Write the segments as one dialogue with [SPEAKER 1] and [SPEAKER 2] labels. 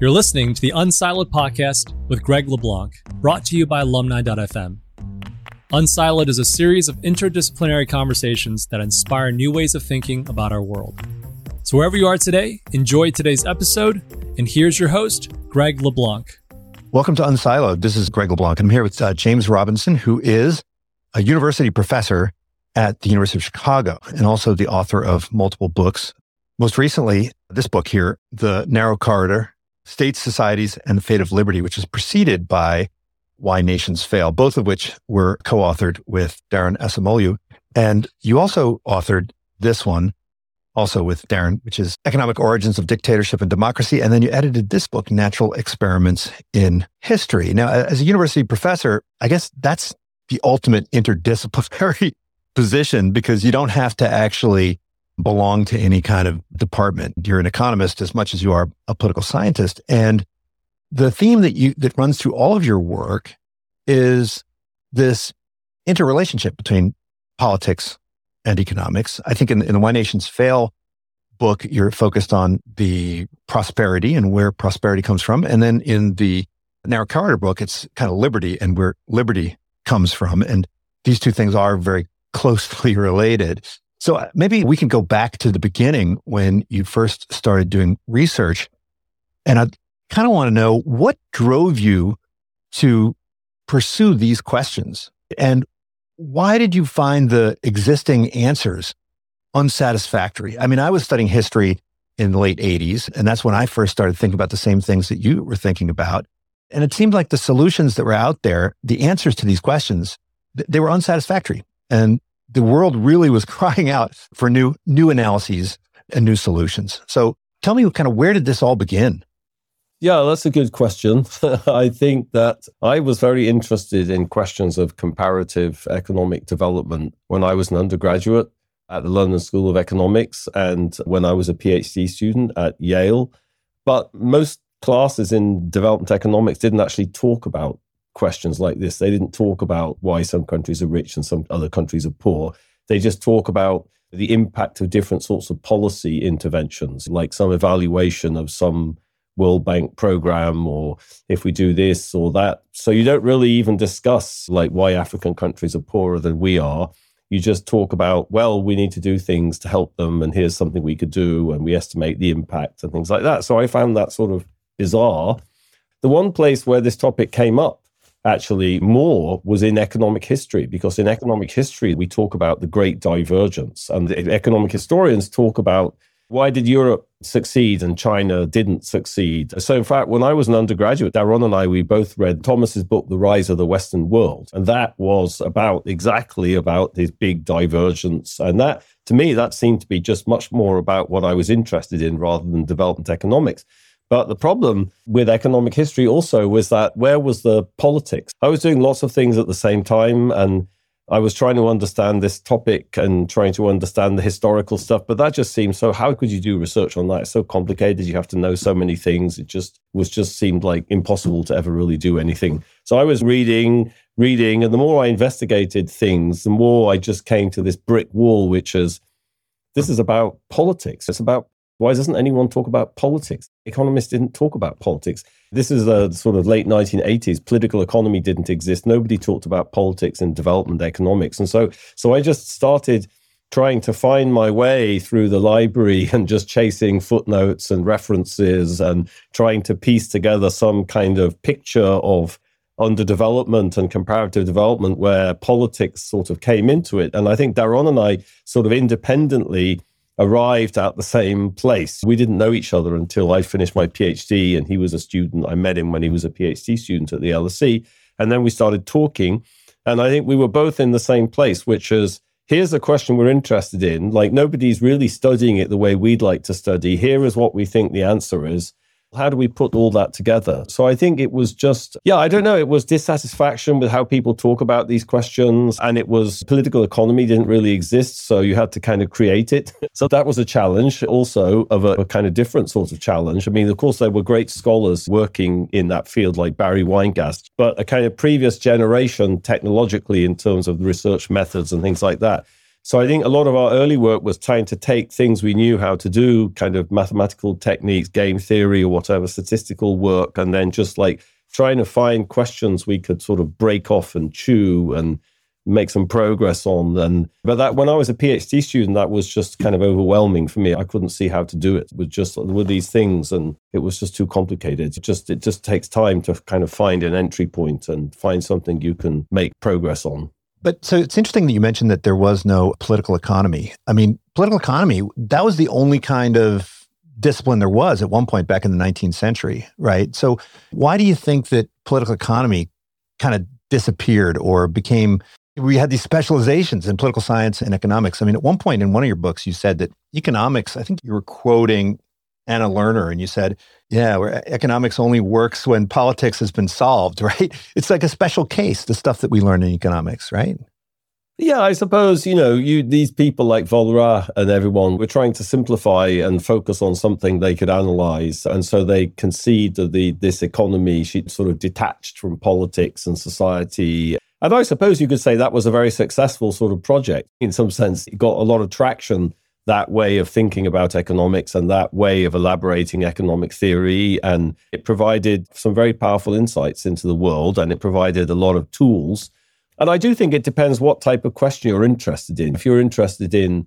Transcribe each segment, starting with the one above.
[SPEAKER 1] You're listening to the Unsiloed podcast with Greg LaBlanc, brought to you by alumni.fm. Unsiloed is a series of interdisciplinary conversations that inspire new ways of thinking about our world. So, wherever you are today, enjoy today's episode. And here's your host, Greg LaBlanc.
[SPEAKER 2] Welcome to Unsiloed. This is Greg LaBlanc. I'm here with uh, James Robinson, who is a university professor at the University of Chicago and also the author of multiple books. Most recently, this book here, The Narrow Corridor States, Societies, and the Fate of Liberty, which is preceded by Why Nations Fail, both of which were co authored with Daron Acemoglu. And you also authored this one, also with Daron, which is Economic Origins of Dictatorship and Democracy. And then you edited this book, Natural Experiments in History. Now, as a university professor, I guess that's the ultimate interdisciplinary position because you don't have to actually belong to any kind of department. You're an economist as much as you are a political scientist. And the theme that you that runs through all of your work is this interrelationship between politics and economics. I think in, in the Why Nations Fail book, you're focused on the prosperity and where prosperity comes from. And then in the Narrow Corridor book, it's kind of liberty and where liberty comes from. And these two things are very closely related. So uh, maybe we can go back to the beginning when you first started doing research. And I kind of want to know what drove you to pursue these questions and why did you find the existing answers unsatisfactory? I mean, I was studying history in the late 80s, and that's when I first started thinking about the same things that you were thinking about. And it seemed like the solutions that were out there, the answers to these questions, they were unsatisfactory. And the world really was crying out for new, new analyses and new solutions. So tell me kind of where did this all begin?
[SPEAKER 3] Yeah, that's a good question. I think that I was very interested in questions of comparative economic development when I was an undergraduate at the London School of Economics and when I was a PhD student at Yale. But most classes in development economics didn't actually talk about questions like this. They didn't talk about why some countries are rich and some other countries are poor. They just talk about the impact of different sorts of policy interventions, like some evaluation of some World Bank program, or if we do this or that. So you don't really even discuss like why African countries are poorer than we are. You just talk about, well, we need to do things to help them, and here's something we could do, and we estimate the impact and things like that. So I found that sort of bizarre. The one place where this topic came up actually more was in economic history because in economic history we talk about the great divergence and economic historians talk about why did Europe succeed and China didn't succeed? So, in fact, when I was an undergraduate, Daron and I, we both read Thomas's book, The Rise of the Western World. And that was about exactly about this big divergence. And that, to me, that seemed to be just much more about what I was interested in rather than development economics. But the problem with economic history also was that where was the politics? I was doing lots of things at the same time and I was trying to understand this topic and trying to understand the historical stuff, but that just seemed so. How could you do research on that? It's so complicated. You have to know so many things. It just was just seemed like impossible to ever really do anything. So I was reading, reading, and the more I investigated things, the more I just came to this brick wall, which is this is about politics. It's about why doesn't anyone talk about politics? Economists didn't talk about politics. This is the sort of late 1980s. Political economy didn't exist. Nobody talked about politics and development economics. And so, so I just started trying to find my way through the library and just chasing footnotes and references and trying to piece together some kind of picture of underdevelopment and comparative development where politics sort of came into it. And I think Daron and I sort of independently arrived at the same place. We didn't know each other until I finished my PhD and he was a student. I met him when he was a PhD student at the LSE. And then we started talking. And I think we were both in the same place, which is here's a question we're interested in. Like nobody's really studying it the way we'd like to study. Here is what we think the answer is. How do we put all that together? So I think it was just, yeah, I don't know. It was dissatisfaction with how people talk about these questions. And it was political economy didn't really exist. So you had to kind of create it. so that was a challenge also of a, a kind of different sort of challenge. I mean, of course, there were great scholars working in that field like Barry Weingast, but a kind of previous generation technologically in terms of research methods and things like that so I think a lot of our early work was trying to take things we knew how to do, kind of mathematical techniques, game theory or whatever, statistical work, and then just like trying to find questions we could sort of break off and chew and make some progress on. And but that when I was a PhD student, that was just kind of overwhelming for me. I couldn't see how to do it with just with these things, and it was just too complicated. It just it just takes time to kind of find an entry point and find something you can make progress on.
[SPEAKER 2] But so it's interesting that you mentioned that there was no political economy. I mean, political economy, that was the only kind of discipline there was at one point back in the 19th century, right? So why do you think that political economy kind of disappeared or became we had these specializations in political science and economics. I mean, at one point in one of your books, you said that economics, I think you were quoting Abba Lerner, and you said, yeah, where economics only works when politics has been solved, right? It's like a special case, the stuff that we learn in economics, right?
[SPEAKER 3] Yeah, I suppose, you know, you these people like Walras and everyone were trying to simplify and focus on something they could analyze. And so they conceived of the this economy, she sort of detached from politics and society. And I suppose you could say that was a very successful sort of project. In some sense, it got a lot of traction that way of thinking about economics and that way of elaborating economic theory. And it provided some very powerful insights into the world and it provided a lot of tools. And I do think it depends what type of question you're interested in. If you're interested in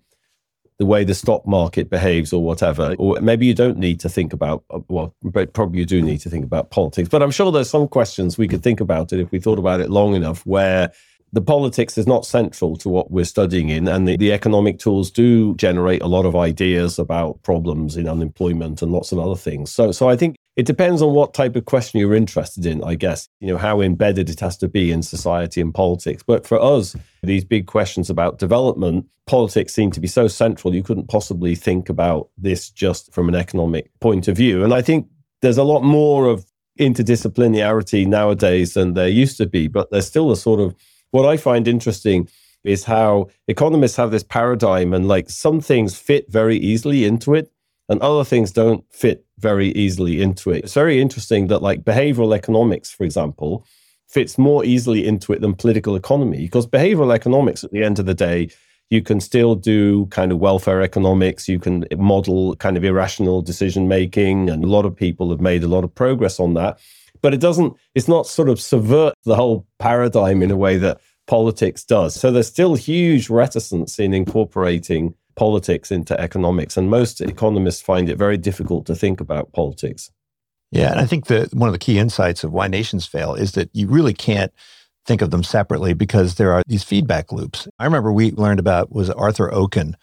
[SPEAKER 3] the way the stock market behaves or whatever, or maybe you don't need to think about, well, but probably you do need to think about politics. But I'm sure there's some questions we could think about it if we thought about it long enough where the politics is not central to what we're studying in, and the, the, economic tools do generate a lot of ideas about problems in unemployment and lots of other things. So, so I think it depends on what type of question you're interested in, I guess, you know, how embedded it has to be in society and politics. But for us, these big questions about development, politics seem to be so central, you couldn't possibly think about this just from an economic point of view. And I think there's a lot more of interdisciplinarity nowadays than there used to be, but there's still a sort of what I find interesting is how economists have this paradigm and like some things fit very easily into it and other things don't fit very easily into it. It's very interesting that like behavioral economics, for example, fits more easily into it than political economy because behavioral economics at the end of the day you can still do kind of welfare economics you can model kind of irrational decision making and a lot of people have made a lot of progress on that but it doesn't, it's not sort of subvert the whole paradigm in a way that politics does. So there's still huge reticence in incorporating politics into economics. And most economists find it very difficult to think about politics.
[SPEAKER 2] Yeah. And I think that one of the key insights of why nations fail is that you really can't think of them separately because there are these feedback loops. I remember we learned about was Arthur Okun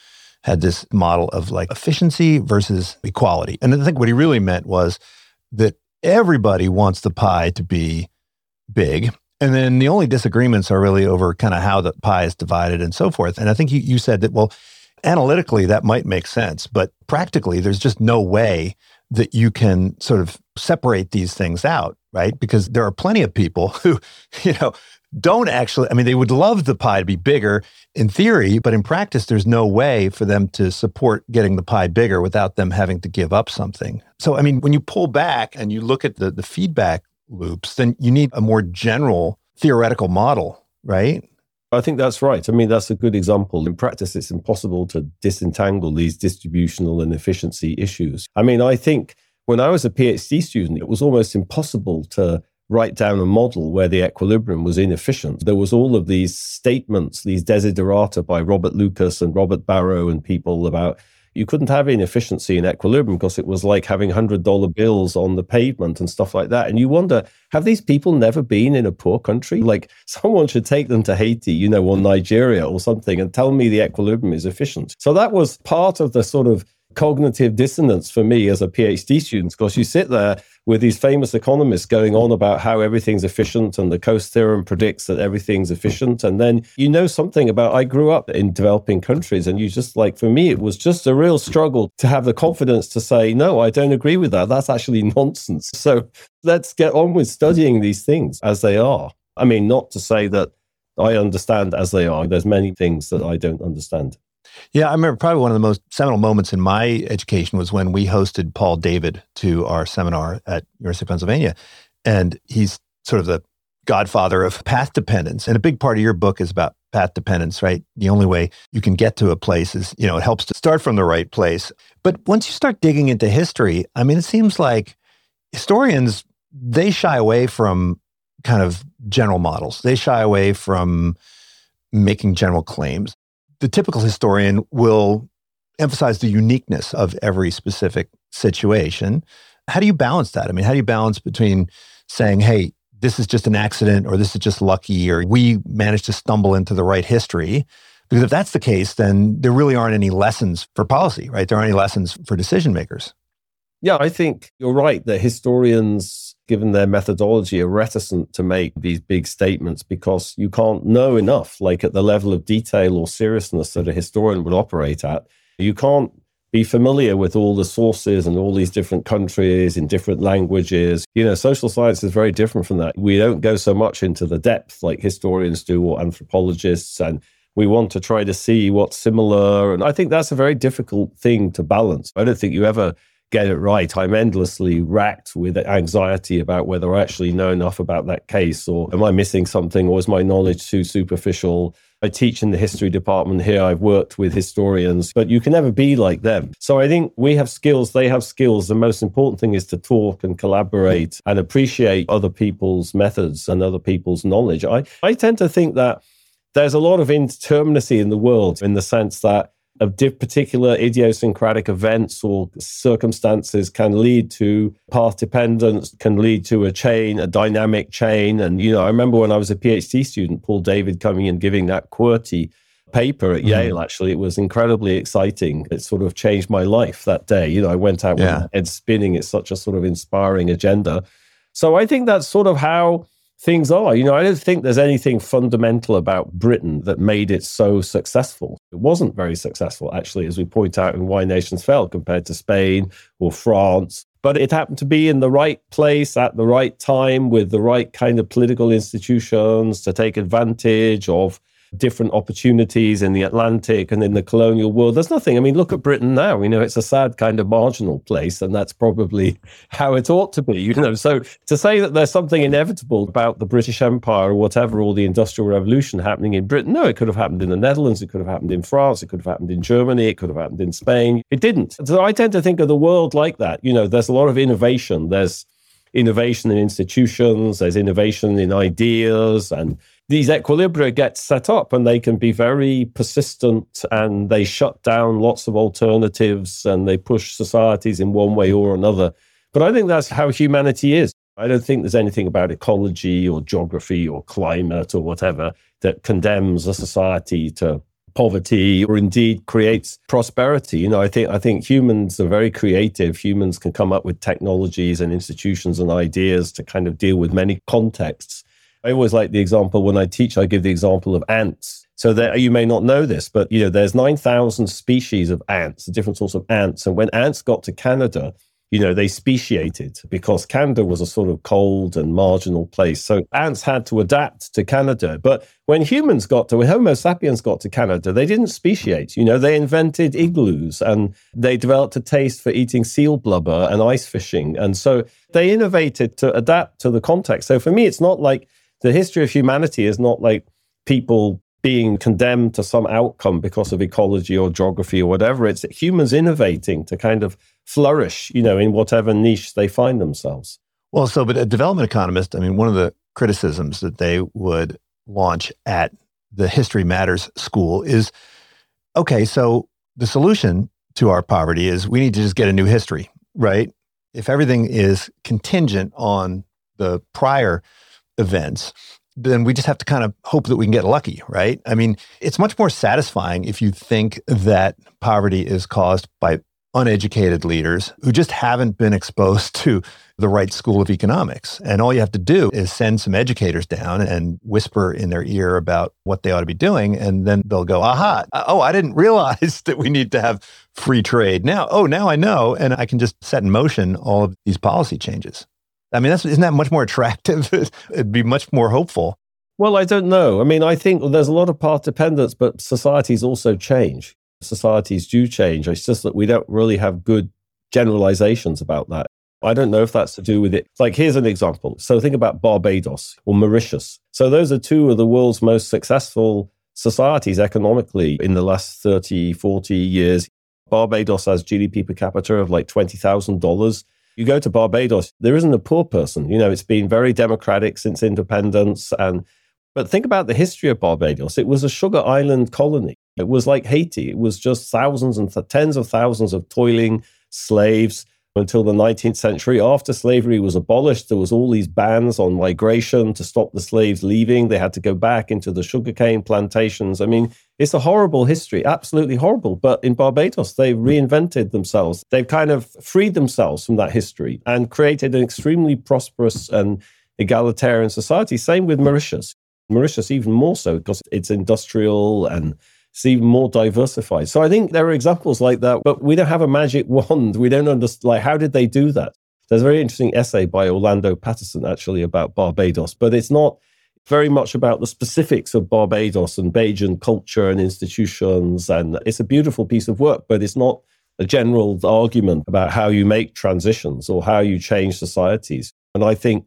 [SPEAKER 2] had this model of like efficiency versus equality. And I think what he really meant was that everybody wants the pie to be big. And then the only disagreements are really over kind of how the pie is divided and so forth. And I think you, you said that, well, analytically, that might make sense, but practically, there's just no way that you can sort of separate these things out, right? Because there are plenty of people who, you know, don't actually, I mean, they would love the pie to be bigger in theory, but in practice, there's no way for them to support getting the pie bigger without them having to give up something. So, I mean, when you pull back and you look at the, the feedback loops, then you need a more general theoretical model, right?
[SPEAKER 3] I think that's right. I mean, that's a good example. In practice, it's impossible to disentangle these distributional and efficiency issues. I mean, I think when I was a PhD student, it was almost impossible to write down a model where the equilibrium was inefficient. There was all of these statements, these desiderata by Robert Lucas and Robert Barro and people about you couldn't have inefficiency in equilibrium because it was like having $100 bills on the pavement and stuff like that. And you wonder, have these people never been in a poor country? Like someone should take them to Haiti, you know, or Nigeria or something and tell me the equilibrium is efficient. So that was part of the sort of cognitive dissonance for me as a PhD student because you sit there with these famous economists going on about how everything's efficient and the Coase theorem predicts that everything's efficient. And then you know something about, I grew up in developing countries and you just like, for me, it was just a real struggle to have the confidence to say, no, I don't agree with that. That's actually nonsense. So let's get on with studying these things as they are. I mean, not to say that I understand as they are. There's many things that I don't understand.
[SPEAKER 2] Yeah, I remember probably one of the most seminal moments in my education was when we hosted Paul David to our seminar at University of Pennsylvania. And he's sort of the godfather of path dependence. And a big part of your book is about path dependence, right? The only way you can get to a place is, you know, it helps to start from the right place. But once you start digging into history, I mean, it seems like historians, they shy away from kind of general models. They shy away from making general claims the typical historian will emphasize the uniqueness of every specific situation. How do you balance that? I mean, how do you balance between saying, hey, this is just an accident or this is just lucky or we managed to stumble into the right history? Because if that's the case, then there really aren't any lessons for policy, right? There aren't any lessons for decision makers.
[SPEAKER 3] Yeah, I think you're right that historians given their methodology, are reticent to make these big statements because you can't know enough, like at the level of detail or seriousness that a historian would operate at. You can't be familiar with all the sources and all these different countries in different languages. You know, social science is very different from that. We don't go so much into the depth like historians do or anthropologists and we want to try to see what's similar. And I think that's a very difficult thing to balance. I don't think you ever get it right. I'm endlessly racked with anxiety about whether I actually know enough about that case or am I missing something or is my knowledge too superficial? I teach in the history department here. I've worked with historians, but you can never be like them. So I think we have skills, they have skills. The most important thing is to talk and collaborate and appreciate other people's methods and other people's knowledge. I, I tend to think that there's a lot of indeterminacy in the world in the sense that of particular idiosyncratic events or circumstances can lead to path dependence, can lead to a chain, a dynamic chain. And, you know, I remember when I was a PhD student, Paul David coming and giving that QWERTY paper at mm. Yale, actually, it was incredibly exciting. It sort of changed my life that day. You know, I went out yeah. with spinning. It's such a sort of inspiring agenda. So I think that's sort of how things are. You know, I don't think there's anything fundamental about Britain that made it so successful. It wasn't very successful, actually, as we point out in Why Nations Fail compared to Spain or France. But it happened to be in the right place at the right time with the right kind of political institutions to take advantage of different opportunities in the Atlantic and in the colonial world. There's nothing. I mean, look at Britain now. You know, it's a sad kind of marginal place, and that's probably how it ought to be. You know, so to say that there's something inevitable about the British Empire or whatever, or the Industrial Revolution happening in Britain, no, it could have happened in the Netherlands, it could have happened in France, it could have happened in Germany, it could have happened in Spain. It didn't. So I tend to think of the world like that. You know, there's a lot of innovation. There's innovation in institutions, there's innovation in ideas and these equilibria get set up and they can be very persistent and they shut down lots of alternatives and they push societies in one way or another. But I think that's how humanity is. I don't think there's anything about ecology or geography or climate or whatever that condemns a society to poverty or indeed creates prosperity. You know, I think I think humans are very creative. Humans can come up with technologies and institutions and ideas to kind of deal with many contexts. I always like the example when I teach, I give the example of ants. So that you may not know this, but you know, there's 9,000 species of ants, different sorts of ants. And when ants got to Canada, you know, they speciated because Canada was a sort of cold and marginal place. So ants had to adapt to Canada. But when humans got to, when Homo sapiens got to Canada, they didn't speciate. You know, they invented igloos and they developed a taste for eating seal blubber and ice fishing. And so they innovated to adapt to the context. So for me, it's not like the history of humanity is not like people being condemned to some outcome because of ecology or geography or whatever. It's humans innovating to kind of flourish, you know, in whatever niche they find themselves.
[SPEAKER 2] Well, so, but a development economist, I mean, one of the criticisms that they would launch at the History Matters School is okay, so the solution to our poverty is we need to just get a new history, right? If everything is contingent on the prior events, then we just have to kind of hope that we can get lucky, right? I mean, it's much more satisfying if you think that poverty is caused by uneducated leaders who just haven't been exposed to the right school of economics. And all you have to do is send some educators down and whisper in their ear about what they ought to be doing. And then they'll go, aha, uh, oh, I didn't realize that we need to have free trade. Now, oh, now I know. And I can just set in motion all of these policy changes. I mean, that's, isn't that much more attractive? It'd be much more hopeful.
[SPEAKER 3] Well, I don't know. I mean, I think there's a lot of path dependence, but societies also change. Societies do change. It's just that we don't really have good generalizations about that. I don't know if that's to do with it. Like, here's an example. So, think about Barbados or Mauritius. So, those are two of the world's most successful societies economically in the last 30, 40 years. Barbados has GDP per capita of like $20,000. You go to Barbados, there isn't a poor person. You know, it's been very democratic since independence. And, but think about the history of Barbados. It was a sugar island colony. It was like Haiti. It was just thousands and th- tens of thousands of toiling slaves until the 19th century. After slavery was abolished, there was all these bans on migration to stop the slaves leaving. They had to go back into the sugarcane plantations. I mean, it's a horrible history, absolutely horrible. But in Barbados, they reinvented themselves. They've kind of freed themselves from that history and created an extremely prosperous and egalitarian society. Same with Mauritius. Mauritius, even more so, because it's industrial and it's even more diversified. So I think there are examples like that, but we don't have a magic wand. We don't understand, like, how did they do that? There's a very interesting essay by Orlando Patterson, actually, about Barbados, but it's not very much about the specifics of Barbados and Bajan culture and institutions. And it's a beautiful piece of work, but it's not a general argument about how you make transitions or how you change societies. And I think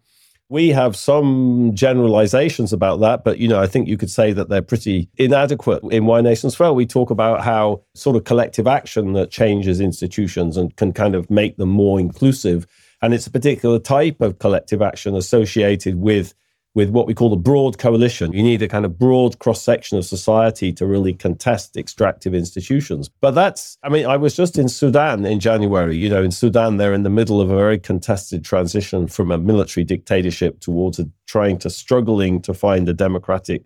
[SPEAKER 3] we have some generalizations about that, but you know, I think you could say that they're pretty inadequate. In Why Nations Fail, we talk about how sort of collective action that changes institutions and can kind of make them more inclusive. And it's a particular type of collective action associated with with what we call the broad coalition. You need a kind of broad cross section of society to really contest extractive institutions. But that's, I mean, I was just in Sudan in January. You know, in Sudan, they're in the middle of a very contested transition from a military dictatorship towards a, trying to struggling to find a democratic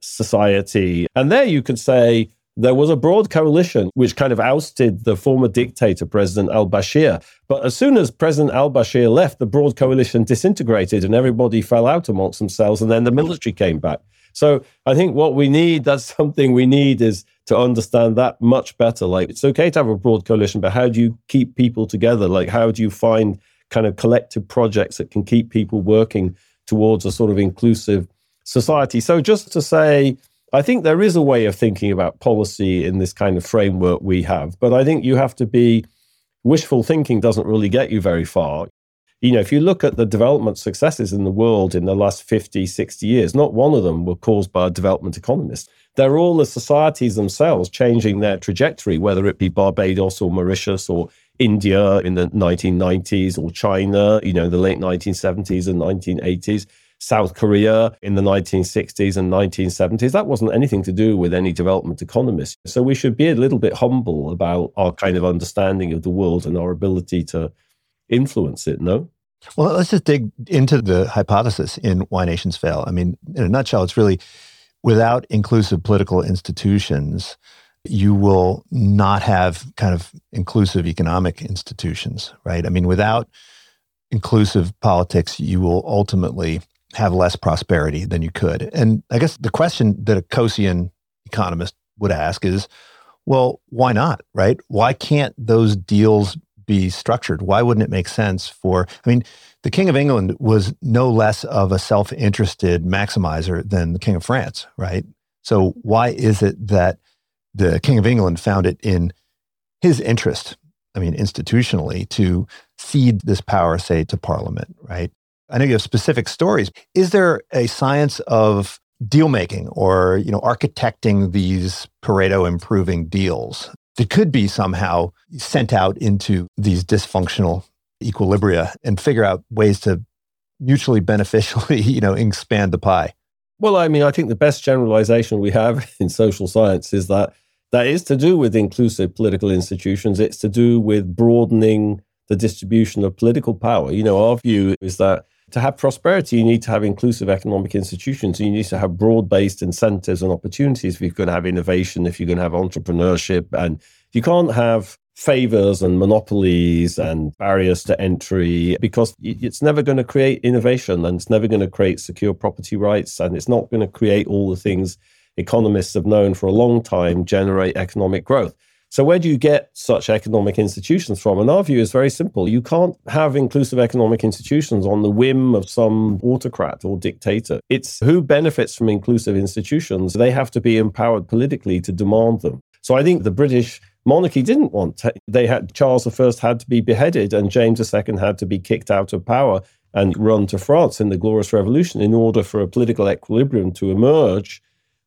[SPEAKER 3] society. And there you could say, there was a broad coalition which kind of ousted the former dictator, President al Bashir. But as soon as President al Bashir left, the broad coalition disintegrated and everybody fell out amongst themselves, and then the military came back. So I think what we need, that's something we need, is to understand that much better. Like, it's okay to have a broad coalition, but how do you keep people together? Like, how do you find kind of collective projects that can keep people working towards a sort of inclusive society? So just to say, I think there is a way of thinking about policy in this kind of framework we have, but I think you have to be wishful thinking doesn't really get you very far. You know, if you look at the development successes in the world in the last 50, 60 years, not one of them were caused by a development economist. They're all the societies themselves changing their trajectory, whether it be Barbados or Mauritius or India in the 1990s or China, you know, the late 1970s and 1980s. South Korea in the 1960s and 1970s. That wasn't anything to do with any development economists. So we should be a little bit humble about our kind of understanding of the world and our ability to influence it, no?
[SPEAKER 2] Well, let's just dig into the hypothesis in Why Nations Fail. I mean, in a nutshell, it's really without inclusive political institutions, you will not have kind of inclusive economic institutions, right? I mean, without inclusive politics, you will ultimately have less prosperity than you could. And I guess the question that a Coasean economist would ask is, well, why not, right? Why can't those deals be structured? Why wouldn't it make sense for, I mean, the King of England was no less of a self interested maximizer than the King of France, right? So why is it that the King of England found it in his interest, I mean, institutionally, to cede this power, say, to Parliament, right? I know you have specific stories. Is there a science of deal making or you know architecting these Pareto improving deals that could be somehow sent out into these dysfunctional equilibria and figure out ways to mutually beneficially you know expand the pie?
[SPEAKER 3] Well, I mean, I think the best generalization we have in social science is that that is to do with inclusive political institutions. It's to do with broadening the distribution of political power. You know, our view is that to have prosperity, you need to have inclusive economic institutions. You need to have broad based incentives and opportunities if you're going to have innovation, if you're going to have entrepreneurship. And you can't have favors and monopolies and barriers to entry because it's never going to create innovation and it's never going to create secure property rights and it's not going to create all the things economists have known for a long time generate economic growth. So, where do you get such economic institutions from? And our view is very simple. You can't have inclusive economic institutions on the whim of some autocrat or dictator. It's who benefits from inclusive institutions. They have to be empowered politically to demand them. So, I think the British monarchy didn't want they had Charles I had to be beheaded and James II had to be kicked out of power and run to France in the Glorious Revolution in order for a political equilibrium to emerge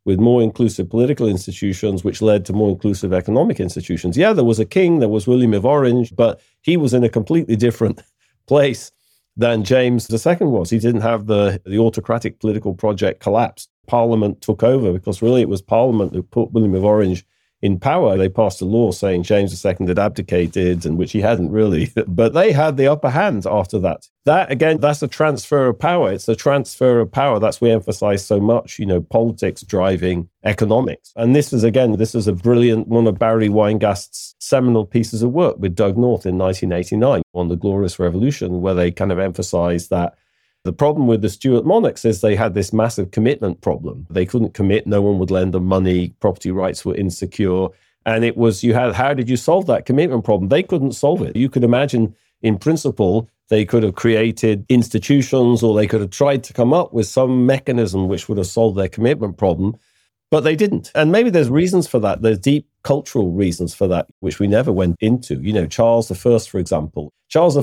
[SPEAKER 3] with more inclusive political institutions, which led to more inclusive economic institutions. Yeah, there was a king, there was William of Orange, but he was in a completely different place than James II was. He didn't have the, the autocratic political project collapse. Parliament took over because really it was Parliament that put William of Orange in power, they passed a law saying James II had abdicated, and which he hadn't really. But they had the upper hand after that. That again, that's a transfer of power. It's a transfer of power. That's we emphasize so much. You know, politics driving economics. And this is again, this is a brilliant one of Barry Weingast's seminal pieces of work with Doug North in 1989 on the Glorious Revolution, where they kind of emphasize that the problem with the Stuart monarchs is they had this massive commitment problem. They couldn't commit, no one would lend them money, property rights were insecure. And it was, you had, how did you solve that commitment problem? They couldn't solve it. You could imagine, in principle, they could have created institutions or they could have tried to come up with some mechanism which would have solved their commitment problem, but they didn't. And maybe there's reasons for that. There's deep cultural reasons for that, which we never went into. You know, Charles I, for example. Charles I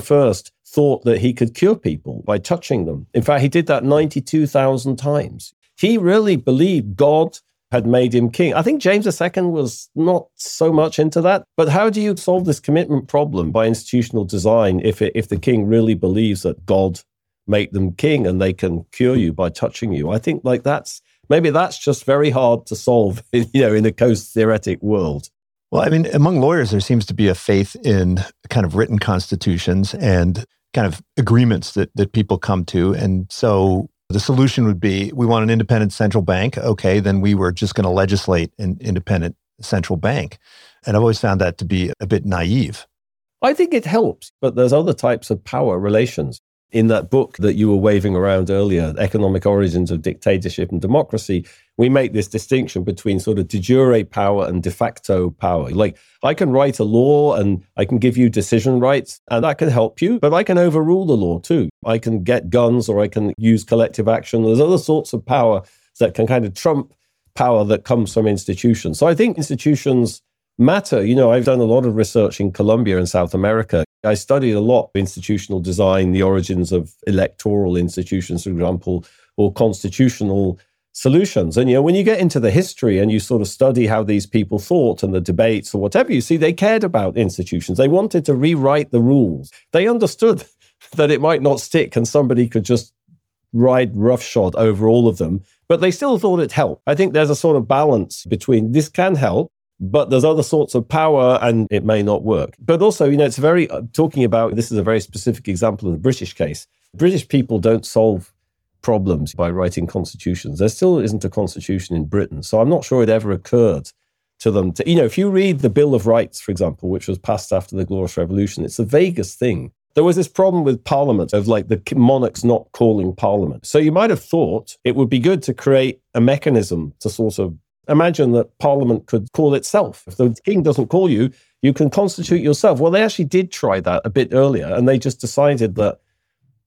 [SPEAKER 3] thought that he could cure people by touching them. In fact, he did that 92,000 times. He really believed God had made him king. I think James II was not so much into that. But how do you solve this commitment problem by institutional design if, it, if the king really believes that God made them king and they can cure you by touching you? I think like that's maybe that's just very hard to solve, you know, in a post theoretic world.
[SPEAKER 2] Well, I mean, among lawyers, there seems to be a faith in kind of written constitutions and kind of agreements that, that people come to. And so the solution would be we want an independent central bank. Okay, then we were just going to legislate an independent central bank. And I've always found that to be a bit naive.
[SPEAKER 3] I think it helps, but there's other types of power relations in that book that you were waving around earlier, Economic Origins of Dictatorship and Democracy, we make this distinction between sort of de jure power and de facto power. Like, I can write a law and I can give you decision rights, and that can help you, but I can overrule the law too. I can get guns or I can use collective action. There's other sorts of power that can kind of trump power that comes from institutions. So I think institutions matter. You know, I've done a lot of research in Colombia and South America. I studied a lot institutional design, the origins of electoral institutions, for example, or constitutional solutions. And you know, when you get into the history and you sort of study how these people thought and the debates or whatever, you see they cared about institutions. They wanted to rewrite the rules. They understood that it might not stick and somebody could just ride roughshod over all of them, but they still thought it helped. I think there's a sort of balance between this can help, but there's other sorts of power and it may not work. But also, you know, it's very uh, talking about this is a very specific example of the British case. British people don't solve problems by writing constitutions. There still isn't a constitution in Britain. So I'm not sure it ever occurred to them to, you know, if you read the Bill of Rights, for example, which was passed after the Glorious Revolution, it's the vaguest thing. There was this problem with Parliament of like the monarchs not calling Parliament. So you might have thought it would be good to create a mechanism to sort of imagine that Parliament could call itself. If the king doesn't call you, you can constitute yourself. Well, they actually did try that a bit earlier, and they just decided that.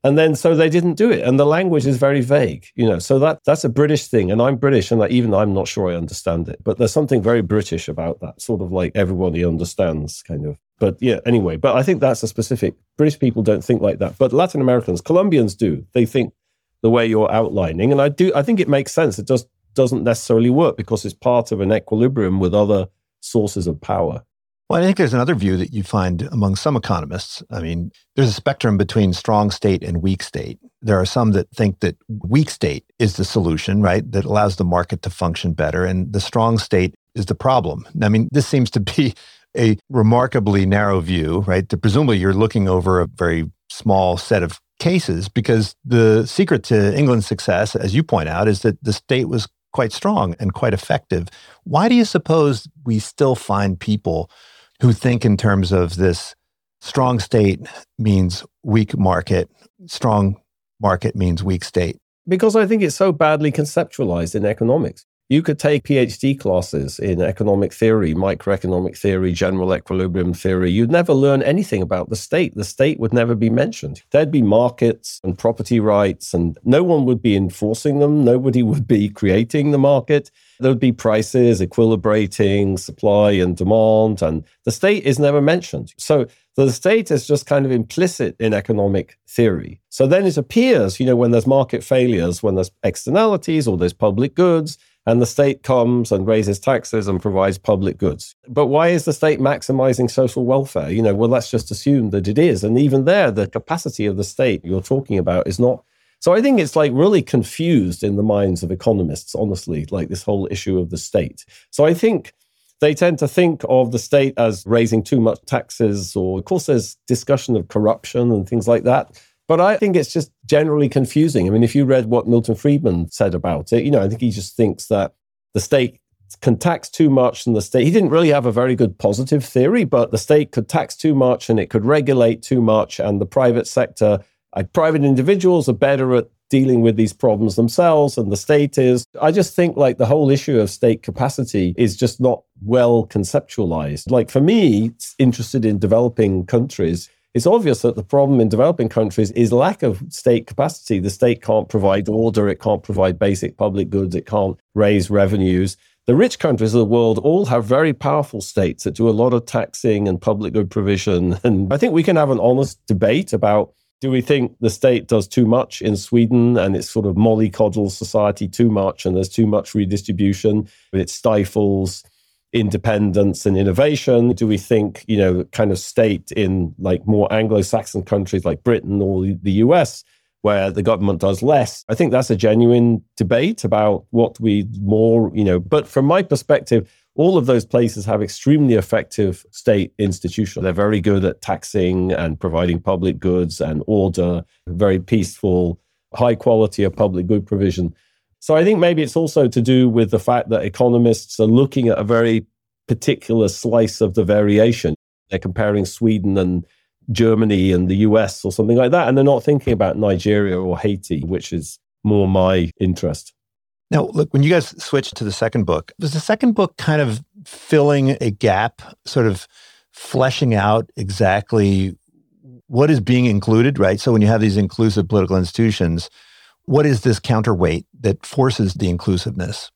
[SPEAKER 3] And then so they didn't do it, and the language is very vague, you know. So that that's a British thing, and I'm British, and even I'm not sure I understand it. But there's something very British about that, sort of like everybody understands, kind of. But yeah, anyway. But I think that's a specific. British people don't think like that, but Latin Americans, Colombians do. They think the way you're outlining, and I do. I think it makes sense. It just doesn't necessarily work because it's part of an equilibrium with other sources of power.
[SPEAKER 2] Well, I think there's another view that you find among some economists. I mean, there's a spectrum between strong state and weak state. There are some that think that weak state is the solution, right? That allows the market to function better, and the strong state is the problem. I mean, this seems to be a remarkably narrow view, right? That presumably you're looking over a very small set of cases because the secret to England's success, as you point out, is that the state was quite strong and quite effective. Why do you suppose we still find people who think in terms of this strong state means weak market, strong market means weak state?
[SPEAKER 3] Because I think it's so badly conceptualized in economics. You could take PhD classes in economic theory, microeconomic theory, general equilibrium theory. You'd never learn anything about the state. The state would never be mentioned. There'd be markets and property rights, and no one would be enforcing them. Nobody would be creating the market. There would be prices, equilibrating supply and demand, and the state is never mentioned. So the state is just kind of implicit in economic theory. So then it appears, you know, when there's market failures, when there's externalities or there's public goods, and the state comes and raises taxes and provides public goods. But why is the state maximizing social welfare? You know, well, let's just assume that it is. And even there, the capacity of the state you're talking about is not. So I think it's like really confused in the minds of economists, honestly, like this whole issue of the state. So I think they tend to think of the state as raising too much taxes, or of course, there's discussion of corruption and things like that. But I think it's just generally confusing. I mean, if you read what Milton Friedman said about it, you know, I think he just thinks that the state can tax too much and the state, he didn't really have a very good positive theory, but the state could tax too much and it could regulate too much. And the private sector, like private individuals are better at dealing with these problems themselves and the state is. I just think like the whole issue of state capacity is just not well conceptualized. Like for me, interested in developing countries, it's obvious that the problem in developing countries is lack of state capacity. The state can't provide order, it can't provide basic public goods, it can't raise revenues. The rich countries of the world all have very powerful states that do a lot of taxing and public good provision. And I think we can have an honest debate about do we think the state does too much in Sweden and it sort of mollycoddles society too much and there's too much redistribution? But it stifles independence and innovation? Do we think, you know, kind of state in like more Anglo Saxon countries like Britain or the US, where the government does less? I think that's a genuine debate about what we more, you know, but from my perspective, all of those places have extremely effective state institutions. They're very good at taxing and providing public goods and order, very peaceful, high quality of public good provision. So I think maybe it's also to do with the fact that economists are looking at a very particular slice of the variation. They're comparing Sweden and Germany and the US or something like that. And they're not thinking about Nigeria or Haiti, which is more my interest.
[SPEAKER 2] Now, look, when you guys switched to the second book, was the second book kind of filling a gap, sort of fleshing out exactly what is being included, right? So when you have these inclusive political institutions, what is this counterweight that forces the inclusiveness?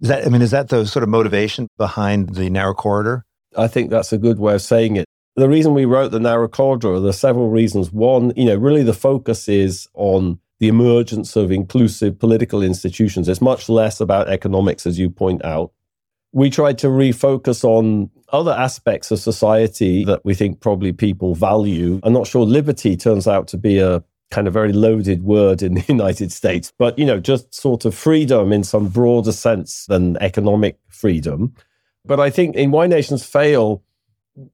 [SPEAKER 2] Is that, I mean, is that the sort of motivation behind the narrow corridor?
[SPEAKER 3] I think that's a good way of saying it. The reason we wrote the narrow corridor, there are several reasons. One, you know, really the focus is on the emergence of inclusive political institutions. It's much less about economics, as you point out. We tried to refocus on other aspects of society that we think probably people value. I'm not sure liberty turns out to be a kind of very loaded word in the United States, but you know, just sort of freedom in some broader sense than economic freedom. But I think in Why Nations Fail,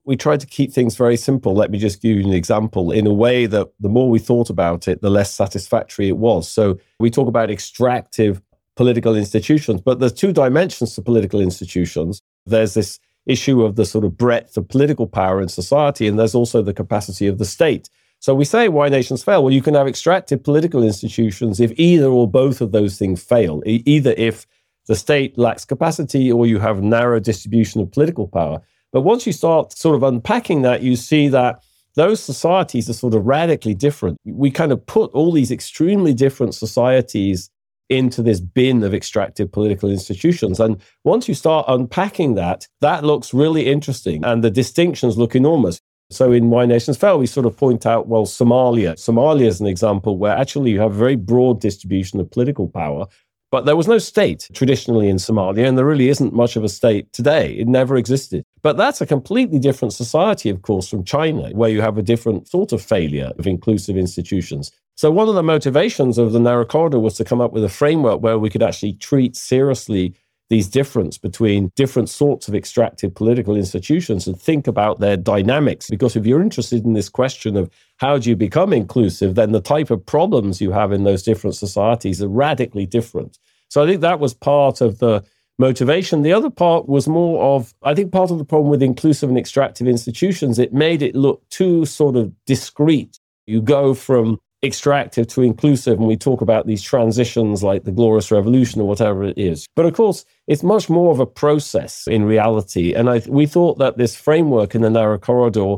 [SPEAKER 3] we tried to keep things very simple. Let me just give you an example in a way that the more we thought about it, the less satisfactory it was. So we talk about extractive political institutions, but there's two dimensions to political institutions. There's this issue of the sort of breadth of political power in society, and there's also the capacity of the state. So we say why nations fail. Well, you can have extractive political institutions if either or both of those things fail. E- either if the state lacks capacity or you have narrow distribution of political power. But once you start sort of unpacking that, you see that those societies are sort of radically different. We kind of put all these extremely different societies into this bin of extractive political institutions. And once you start unpacking that, that looks really interesting. And the distinctions look enormous. So in Why Nations Fail, we sort of point out, well, Somalia. Somalia is an example where actually you have a very broad distribution of political power, but there was no state traditionally in Somalia, and there really isn't much of a state today. It never existed. But that's a completely different society, of course, from China, where you have a different sort of failure of inclusive institutions. So one of the motivations of the narrow corridor was to come up with a framework where we could actually treat seriously these difference between different sorts of extractive political institutions and think about their dynamics. Because if you're interested in this question of how do you become inclusive, then the type of problems you have in those different societies are radically different. So I think that was part of the motivation. The other part was more of, I think, part of the problem with inclusive and extractive institutions, it made it look too sort of discrete. You go from extractive to inclusive, and we talk about these transitions like the Glorious Revolution or whatever it is. But of course, it's much more of a process in reality. And I, we thought that this framework in the narrow corridor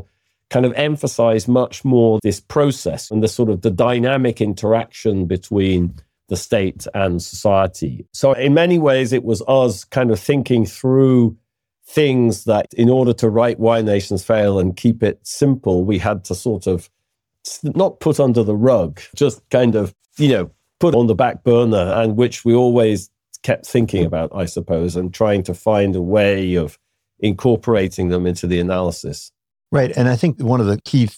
[SPEAKER 3] kind of emphasized much more this process and the sort of the dynamic interaction between the state and society. So, in many ways, it was us kind of thinking through things that in order to write Why Nations Fail and keep it simple, we had to sort of not put under the rug, just kind of, you know, put on the back burner, and which we always kept thinking about, I suppose, and trying to find a way of incorporating them into the analysis.
[SPEAKER 2] Right. And I think one of the key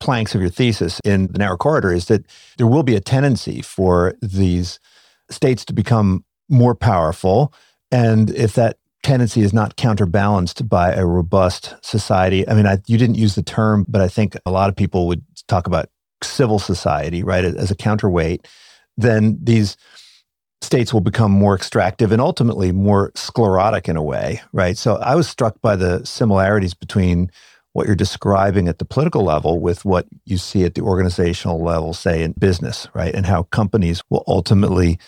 [SPEAKER 2] planks of your thesis in the narrow corridor is that there will be a tendency for these states to become more powerful. And if that tendency is not counterbalanced by a robust society, I mean, I, you didn't use the term, but I think a lot of people would talk about civil society, right, as a counterweight, then these states will become more extractive and ultimately more sclerotic in a way, right? So I was struck by the similarities between what you're describing at the political level with what you see at the organizational level, say in business, right? And how companies will ultimately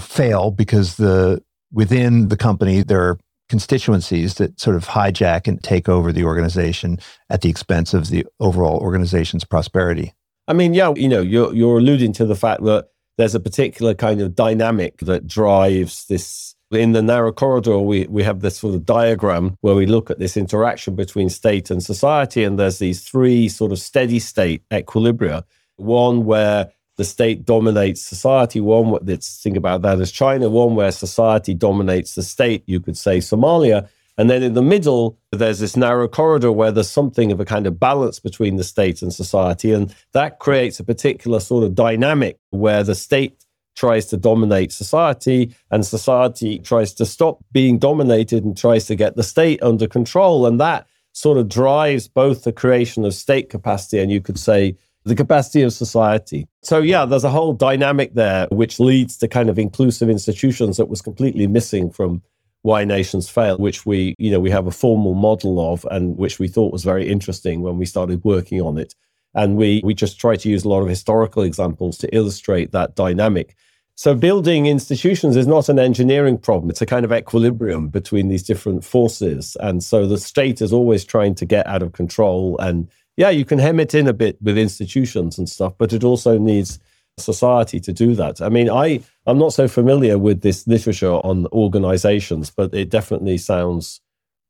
[SPEAKER 2] fail because the within the company there are constituencies that sort of hijack and take over the organization at the expense of the overall organization's prosperity.
[SPEAKER 3] I mean, yeah, you know, you're you're alluding to the fact that there's a particular kind of dynamic that drives this in the narrow corridor, we, we have this sort of diagram where we look at this interaction between state and society. And there's these three sort of steady state equilibria. One where the state dominates society, one, let's think about that as China, one where society dominates the state, you could say Somalia. And then in the middle, there's this narrow corridor where there's something of a kind of balance between the state and society. And that creates a particular sort of dynamic where the state tries to dominate society and society tries to stop being dominated and tries to get the state under control. And that sort of drives both the creation of state capacity and you could say the capacity of society. So, yeah, there's a whole dynamic there which leads to kind of inclusive institutions that was completely missing from why nations fail which we you know we have a formal model of and which we thought was very interesting when we started working on it and we we just try to use a lot of historical examples to illustrate that dynamic so building institutions is not an engineering problem. It's a kind of equilibrium between these different forces. And so the state is always trying to get out of control. And yeah, you can hem it in a bit with institutions and stuff, but it also needs society to do that. I mean, I, I'm not so familiar with this literature on organizations, but it definitely sounds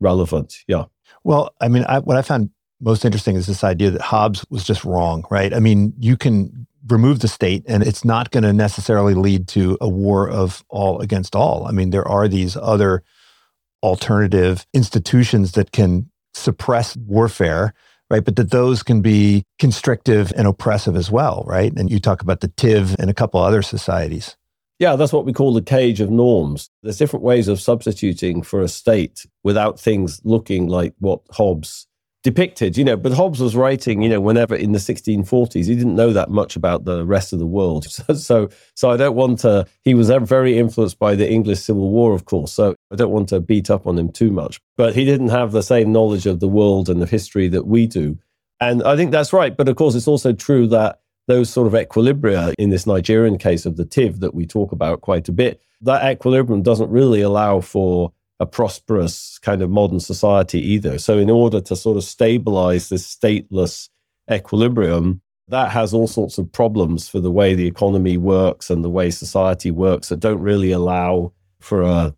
[SPEAKER 3] relevant. Yeah.
[SPEAKER 2] Well, I mean, I, what I found most interesting is this idea that Hobbes was just wrong, right? I mean, you can remove the state and it's not going to necessarily lead to a war of all against all. I mean, there are these other alternative institutions that can suppress warfare, right? But that those can be constrictive and oppressive as well, right? And you talk about the TIV and a couple other societies.
[SPEAKER 3] Yeah, that's what we call the cage of norms. There's different ways of substituting for a state without things looking like what Hobbes depicted, you know, but Hobbes was writing, you know, whenever in the 1640s, he didn't know that much about the rest of the world. So, so, so I don't want to, he was very influenced by the English Civil War, of course. So I don't want to beat up on him too much, but he didn't have the same knowledge of the world and the history that we do. And I think that's right. But of course, it's also true that those sort of equilibria in this Nigerian case of the TIV that we talk about quite a bit, that equilibrium doesn't really allow for a prosperous kind of modern society either. So, in order to sort of stabilize this stateless equilibrium, that has all sorts of problems for the way the economy works and the way society works that don't really allow for a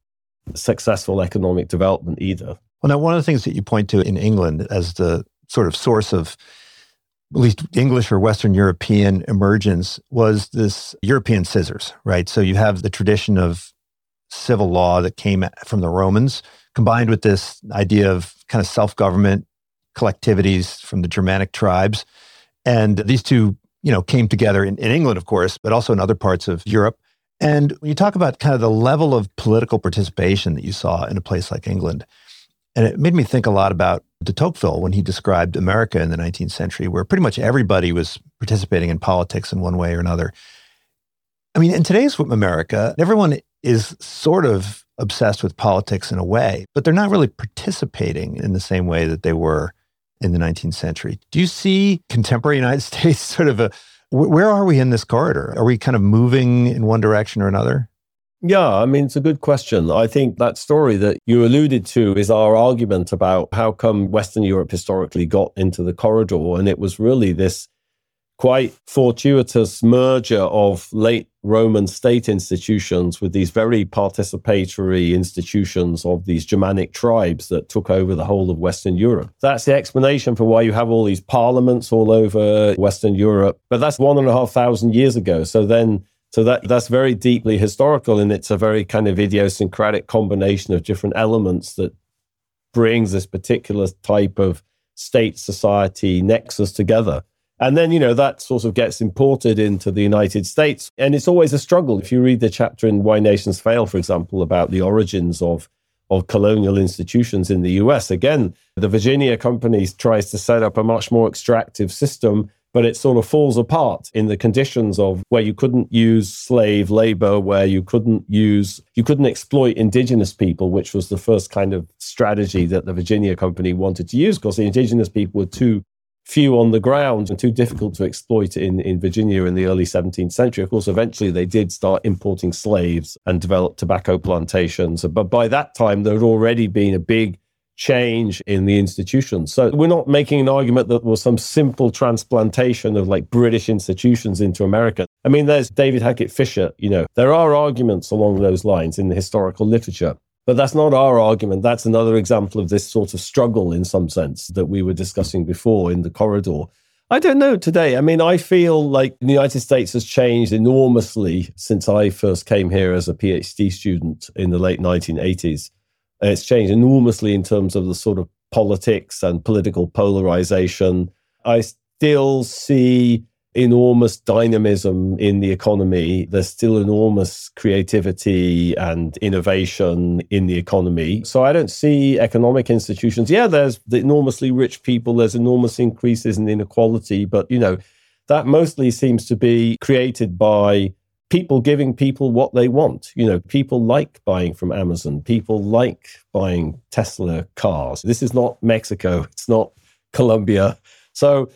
[SPEAKER 3] successful economic development either.
[SPEAKER 2] Well, now, one of the things that you point to in England as the sort of source of at least English or Western European emergence was this European scissors, right? So you have the tradition of civil law that came from the Romans, combined with this idea of kind of self government collectivities from the Germanic tribes. And these two, you know, came together in, in England, of course, but also in other parts of Europe. And when you talk about kind of the level of political participation that you saw in a place like England, and it made me think a lot about de Tocqueville when he described America in the 19th century, where pretty much everybody was participating in politics in one way or another. I mean, in today's America, everyone is sort of obsessed with politics in a way, but they're not really participating in the same way that they were in the 19th century. Do you see contemporary United States sort of a where are we in this corridor? Are we kind of moving in one direction or another?
[SPEAKER 3] Yeah, I mean, it's a good question. I think that story that you alluded to is our argument about how come Western Europe historically got into the corridor. And it was really this quite fortuitous merger of late Roman state institutions with these very participatory institutions of these Germanic tribes that took over the whole of Western Europe. That's the explanation for why you have all these parliaments all over Western Europe. But that's one and a half thousand years ago. So then so that that's very deeply historical and it's a very kind of idiosyncratic combination of different elements that brings this particular type of state society nexus together. And then, you know, that sort of gets imported into the United States. And it's always a struggle. If you read the chapter in Why Nations Fail, for example, about the origins of, of colonial institutions in the US, again, the Virginia Company tries to set up a much more extractive system, but it sort of falls apart in the conditions of where you couldn't use slave labor, where you couldn't use, you couldn't exploit indigenous people, which was the first kind of strategy that the Virginia Company wanted to use because the indigenous people were too few on the ground and too difficult to exploit in, in Virginia in the early 17th century. Of course, eventually they did start importing slaves and develop tobacco plantations. But by that time, there had already been a big change in the institutions. So we're not making an argument that was some simple transplantation of like British institutions into America. I mean, there's David Hackett Fischer, you know, there are arguments along those lines in the historical literature. But that's not our argument. That's another example of this sort of struggle, in some sense, that we were discussing before in the corridor. I don't know today. I mean, I feel like the United States has changed enormously since I first came here as a PhD student in the late 1980s. It's changed enormously in terms of the sort of politics and political polarization. I still see enormous dynamism in the economy. There's still enormous creativity and innovation in the economy. So I don't see economic institutions. Yeah, there's the enormously rich people, there's enormous increases in inequality, but you know, that mostly seems to be created by people giving people what they want. You know, people like buying from Amazon, people like buying Tesla cars. This is not Mexico, it's not Colombia. So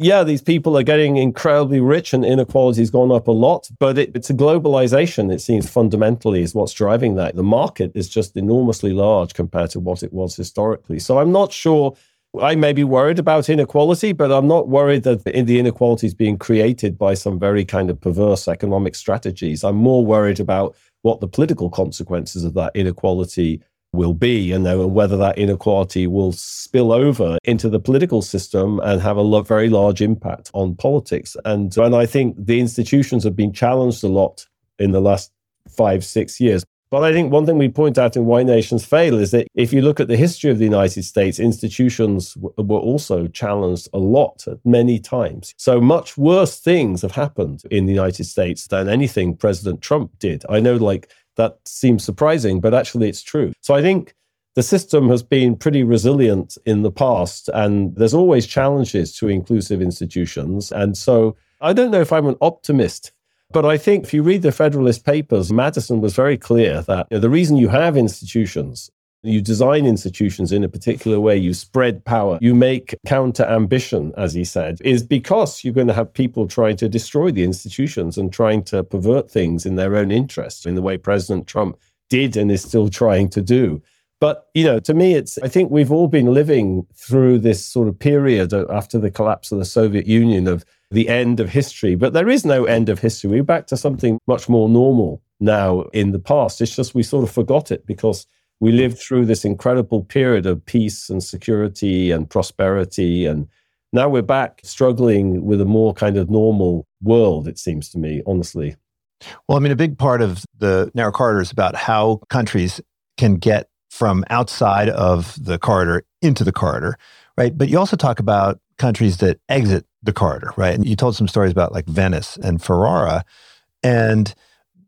[SPEAKER 3] yeah, these people are getting incredibly rich and inequality's gone up a lot, but it, it's a globalization, it seems fundamentally, is what's driving that. The market is just enormously large compared to what it was historically. So I'm not sure. I may be worried about inequality, but I'm not worried that the inequality is being created by some very kind of perverse economic strategies. I'm more worried about what the political consequences of that inequality will be and whether that inequality will spill over into the political system and have a lo- very large impact on politics. And, and I think the institutions have been challenged a lot in the last five, six years. But I think one thing we point out in Why Nations Fail is that if you look at the history of the United States, institutions w- were also challenged a lot, at many times. So much worse things have happened in the United States than anything President Trump did. I know, like, that seems surprising, but actually it's true. So I think the system has been pretty resilient in the past, and there's always challenges to inclusive institutions. And so I don't know if I'm an optimist, but I think if you read the Federalist Papers, Madison was very clear that you know, the reason you have institutions you design institutions in a particular way, you spread power, you make counter ambition, as he said, is because you're going to have people trying to destroy the institutions and trying to pervert things in their own interest in the way President Trump did and is still trying to do. But, you know, to me, it's, I think we've all been living through this sort of period after the collapse of the Soviet Union of the end of history. But there is no end of history. We're back to something much more normal now in the past. It's just we sort of forgot it because we lived through this incredible period of peace and security and prosperity. And now we're back struggling with a more kind of normal world, it seems to me, honestly.
[SPEAKER 2] Well, I mean, a big part of the narrow corridor is about how countries can get from outside of the corridor into the corridor, right? But you also talk about countries that exit the corridor, right? And you told some stories about like Venice and Ferrara, and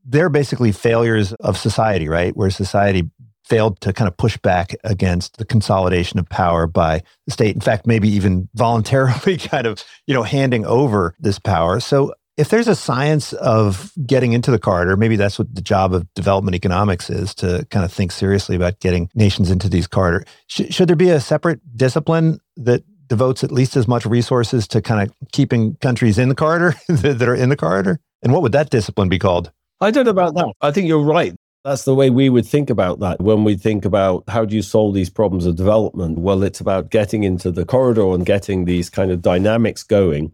[SPEAKER 2] they're basically failures of society, right? Where society failed to kind of push back against the consolidation of power by the state. In fact, maybe even voluntarily kind of, you know, handing over this power. So if there's a science of getting into the corridor, maybe that's what the job of development economics is to kind of think seriously about getting nations into these corridors. Sh- should there be a separate discipline that devotes at least as much resources to kind of keeping countries in the corridor that are in the corridor? And what would that discipline be called?
[SPEAKER 3] I don't know about that. I think you're right. That's the way we would think about that when we think about how do you solve these problems of development. Well, it's about getting into the corridor and getting these kind of dynamics going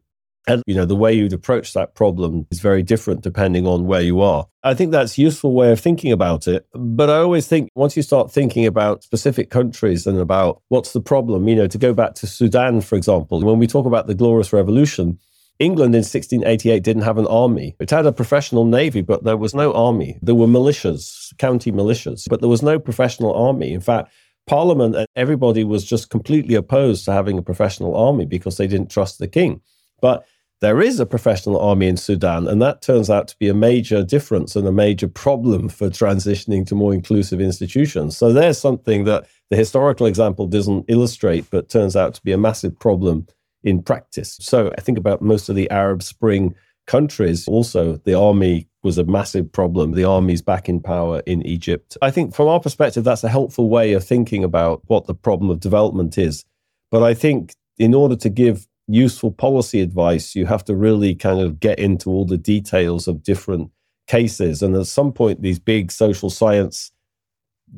[SPEAKER 3] and, you know, the way you'd approach that problem is very different depending on where you are. I think that's a useful way of thinking about it. But I always think once you start thinking about specific countries and about what's the problem, you know, to go back to Sudan, for example, when we talk about the Glorious Revolution, England in 1688 didn't have an army. It had a professional navy, but there was no army. There were militias, county militias, but there was no professional army. In fact, Parliament and everybody was just completely opposed to having a professional army because they didn't trust the king. But there is a professional army in Sudan, and that turns out to be a major difference and a major problem for transitioning to more inclusive institutions. So there's something that the historical example doesn't illustrate, but turns out to be a massive problem in practice. So I think about most of the Arab Spring countries, also the army was a massive problem. The army's back in power in Egypt. I think from our perspective, that's a helpful way of thinking about what the problem of development is. But I think in order to give useful policy advice, you have to really kind of get into all the details of different cases. And at some point, these big social science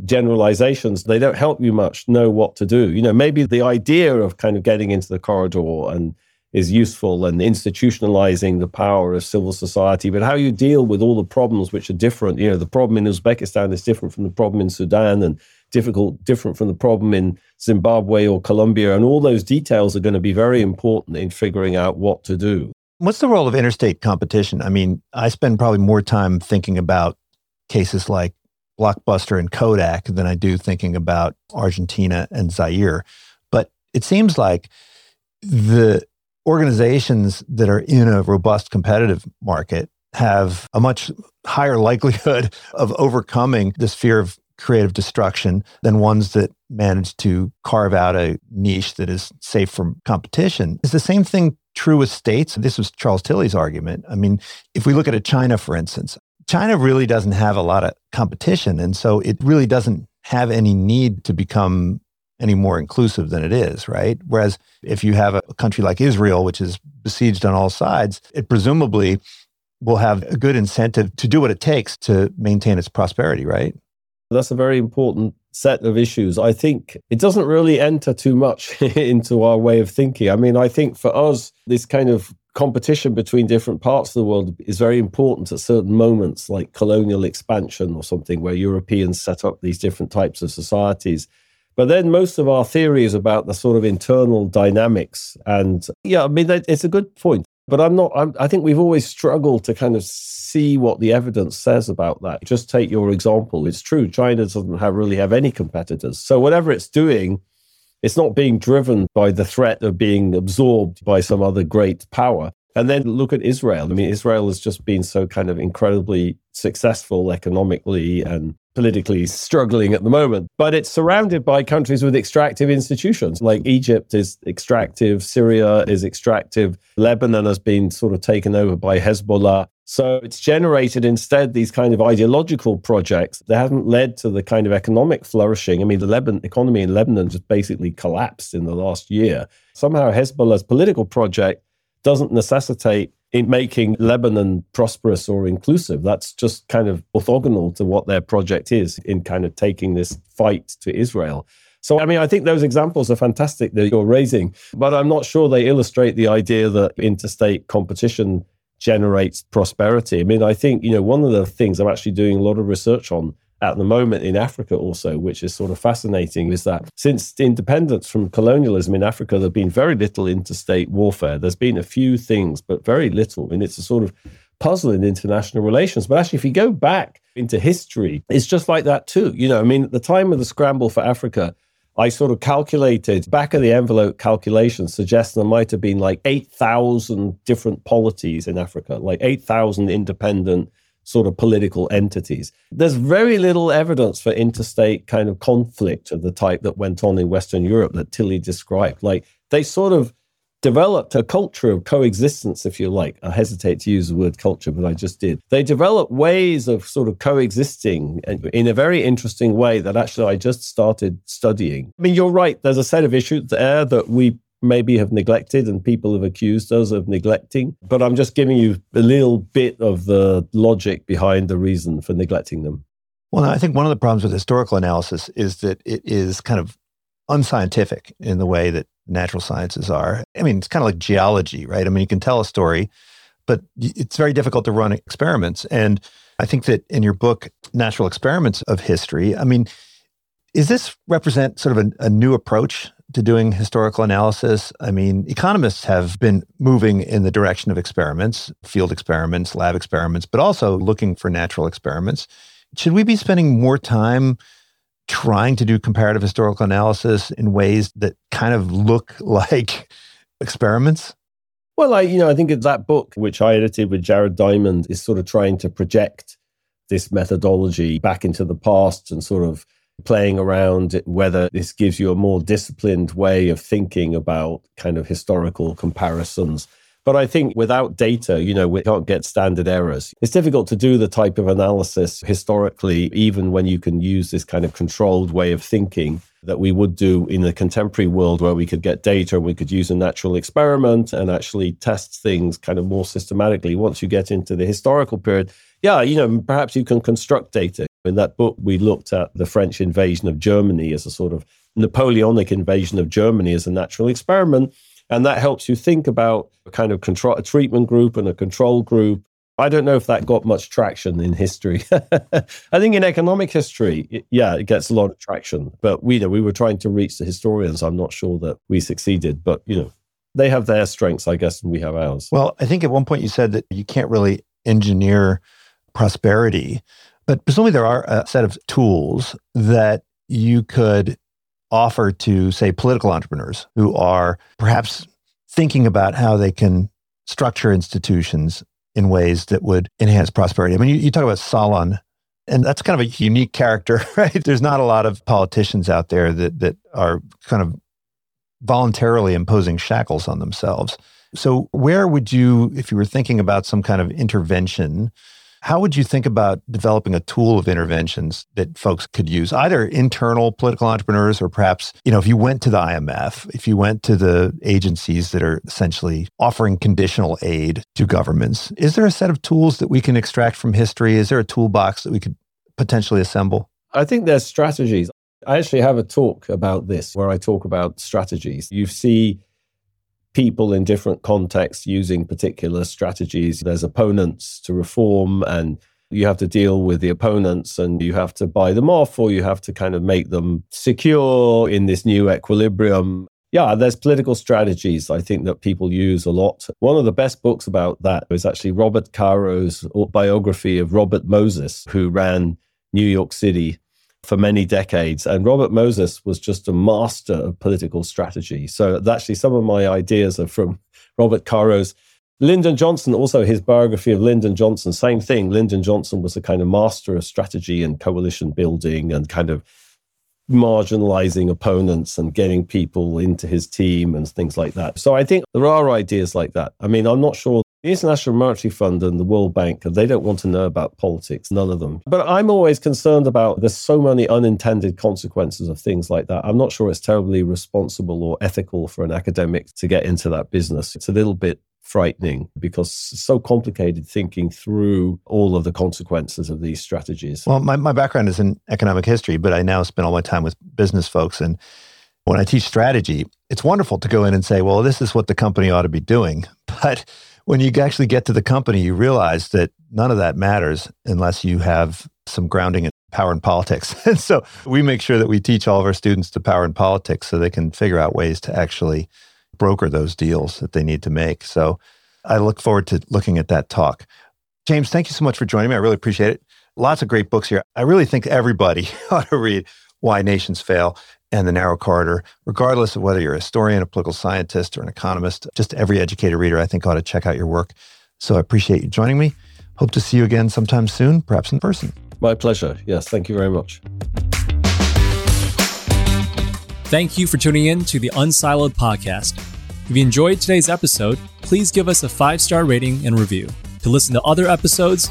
[SPEAKER 3] generalizations, they don't help you much know what to do. You know, maybe the idea of kind of getting into the corridor and is useful and institutionalizing the power of civil society, but how you deal with all the problems which are different. You know, the problem in Uzbekistan is different from the problem in Sudan and difficult, different from the problem in Zimbabwe or Colombia. And all those details are going to be very important in figuring out what to do.
[SPEAKER 2] What's the role of interstate competition? I mean, I spend probably more time thinking about cases like Blockbuster and Kodak than I do thinking about Argentina and Zaire. But it seems like the organizations that are in a robust competitive market have a much higher likelihood of overcoming this fear of creative destruction than ones that manage to carve out a niche that is safe from competition. Is the same thing true with states? This was Charles Tilly's argument. I mean, if we look at a China, for instance, China really doesn't have a lot of competition. And so it really doesn't have any need to become any more inclusive than it is, right? Whereas if you have a country like Israel, which is besieged on all sides, it presumably will have a good incentive to do what it takes to maintain its prosperity, right?
[SPEAKER 3] That's a very important set of issues. I think it doesn't really enter too much into our way of thinking. I mean, I think for us, this kind of competition between different parts of the world is very important at certain moments, like colonial expansion or something, where Europeans set up these different types of societies. But then most of our theory is about the sort of internal dynamics. And yeah, I mean, it's a good point. But I'm not, I'm, i think we've always struggled to kind of see what the evidence says about that. Just take your example. It's true, China doesn't have, really have any competitors. So whatever it's doing, it's not being driven by the threat of being absorbed by some other great power. And then look at Israel. I mean, Israel has just been so kind of incredibly successful economically and politically struggling at the moment. But it's surrounded by countries with extractive institutions. Like Egypt is extractive, Syria is extractive, Lebanon has been sort of taken over by Hezbollah. So it's generated instead these kind of ideological projects that haven't led to the kind of economic flourishing. I mean, the Lebanon economy in Lebanon just basically collapsed in the last year. Somehow Hezbollah's political project doesn't necessitate in making Lebanon prosperous or inclusive. That's just kind of orthogonal to what their project is in kind of taking this fight to Israel. So, I mean, I think those examples are fantastic that you're raising, but I'm not sure they illustrate the idea that interstate competition generates prosperity. I mean, I think, you know, one of the things I'm actually doing a lot of research on at the moment in Africa also, which is sort of fascinating, is that since independence from colonialism in Africa, there's been very little interstate warfare. There's been a few things, but very little. I mean, it's a sort of puzzle in international relations. But actually, if you go back into history, it's just like that too. You know, I mean, at the time of the scramble for Africa, I sort of calculated back of the envelope calculations suggest there might have been like 8,000 different polities in Africa, like 8,000 independent sort of political entities. There's very little evidence for interstate kind of conflict of the type that went on in Western Europe that Tilly described. Like they sort of developed a culture of coexistence, if you like. I hesitate to use the word culture, but I just did. They developed ways of sort of coexisting in a very interesting way that actually I just started studying. I mean, you're right. There's a set of issues there that we maybe have neglected and people have accused us of neglecting. But I'm just giving you a little bit of the logic behind the reason for neglecting them.
[SPEAKER 2] Well, I think one of the problems with historical analysis is that it is kind of unscientific in the way that natural sciences are. I mean, it's kind of like geology, right? I mean, you can tell a story, but it's very difficult to run experiments. And I think that in your book, Natural Experiments of History, I mean, is this represent sort of a, a new approach to doing historical analysis? I mean, economists have been moving in the direction of experiments, field experiments, lab experiments, but also looking for natural experiments. Should we be spending more time trying to do comparative historical analysis in ways that kind of look like experiments?
[SPEAKER 3] Well, I, you know, I think that book, which I edited with Jared Diamond, is sort of trying to project this methodology back into the past and sort of playing around whether this gives you a more disciplined way of thinking about kind of historical comparisons. But I think without data, you know, we can't get standard errors. It's difficult to do the type of analysis historically, even when you can use this kind of controlled way of thinking that we would do in the contemporary world where we could get data and we could use a natural experiment and actually test things kind of more systematically. Once you get into the historical period, yeah, you know, perhaps you can construct data. In that book, we looked at the French invasion of Germany as a sort of Napoleonic invasion of Germany as a natural experiment. And that helps you think about a kind of control, a treatment group and a control group. I don't know if that got much traction in history. I think in economic history, it, yeah, it gets a lot of traction. But we you know we were trying to reach the historians. I'm not sure that we succeeded. But you know, they have their strengths, I guess, and we have ours.
[SPEAKER 2] Well, I think at one point you said that you can't really engineer prosperity, but presumably there are a set of tools that you could offer to, say, political entrepreneurs who are perhaps thinking about how they can structure institutions in ways that would enhance prosperity? I mean, you, you talk about Solon, and that's kind of a unique character, right? There's not a lot of politicians out there that that are kind of voluntarily imposing shackles on themselves. So, where would you, if you were thinking about some kind of intervention, how would you think about developing a tool of interventions that folks could use, either internal political entrepreneurs or perhaps, you know, if you went to the IMF, if you went to the agencies that are essentially offering conditional aid to governments, is there a set of tools that we can extract from history? Is there a toolbox that we could potentially assemble?
[SPEAKER 3] I think there's strategies. I actually have a talk about this where I talk about strategies. You see people in different contexts using particular strategies. There's opponents to reform, and you have to deal with the opponents and you have to buy them off or you have to kind of make them secure in this new equilibrium. Yeah, there's political strategies I think that people use a lot. One of the best books about that is actually Robert Caro's biography of Robert Moses, who ran New York City for many decades. And Robert Moses was just a master of political strategy. So actually, some of my ideas are from Robert Caro's. Lyndon Johnson, also his biography of Lyndon Johnson, same thing. Lyndon Johnson was a kind of master of strategy and coalition building and kind of marginalizing opponents and getting people into his team and things like that. So I think there are ideas like that. I mean, I'm not sure the International Monetary Fund and the World Bank, they don't want to know about politics, none of them. But I'm always concerned about there's so many unintended consequences of things like that. I'm not sure it's terribly responsible or ethical for an academic to get into that business. It's a little bit frightening because it's so complicated thinking through all of the consequences of these strategies.
[SPEAKER 2] Well, my, my background is in economic history, but I now spend all my time with business folks. And when I teach strategy, it's wonderful to go in and say, well, this is what the company ought to be doing. But when you actually get to the company, you realize that none of that matters unless you have some grounding in power and politics. and so we make sure that we teach all of our students to power and politics so they can figure out ways to actually broker those deals that they need to make. So I look forward to looking at that talk. James, thank you so much for joining me. I really appreciate it. Lots of great books here. I really think everybody ought to read Why Nations Fail and the narrow corridor, regardless of whether you're a historian, a political scientist, or an economist. Just every educated reader, I think, ought to check out your work. So I appreciate you joining me. Hope to see you again sometime soon, perhaps in person.
[SPEAKER 3] My pleasure. Yes, thank you very much.
[SPEAKER 1] Thank you for tuning in to the Unsiloed podcast. If you enjoyed today's episode, please give us a five star rating and review. To listen to other episodes,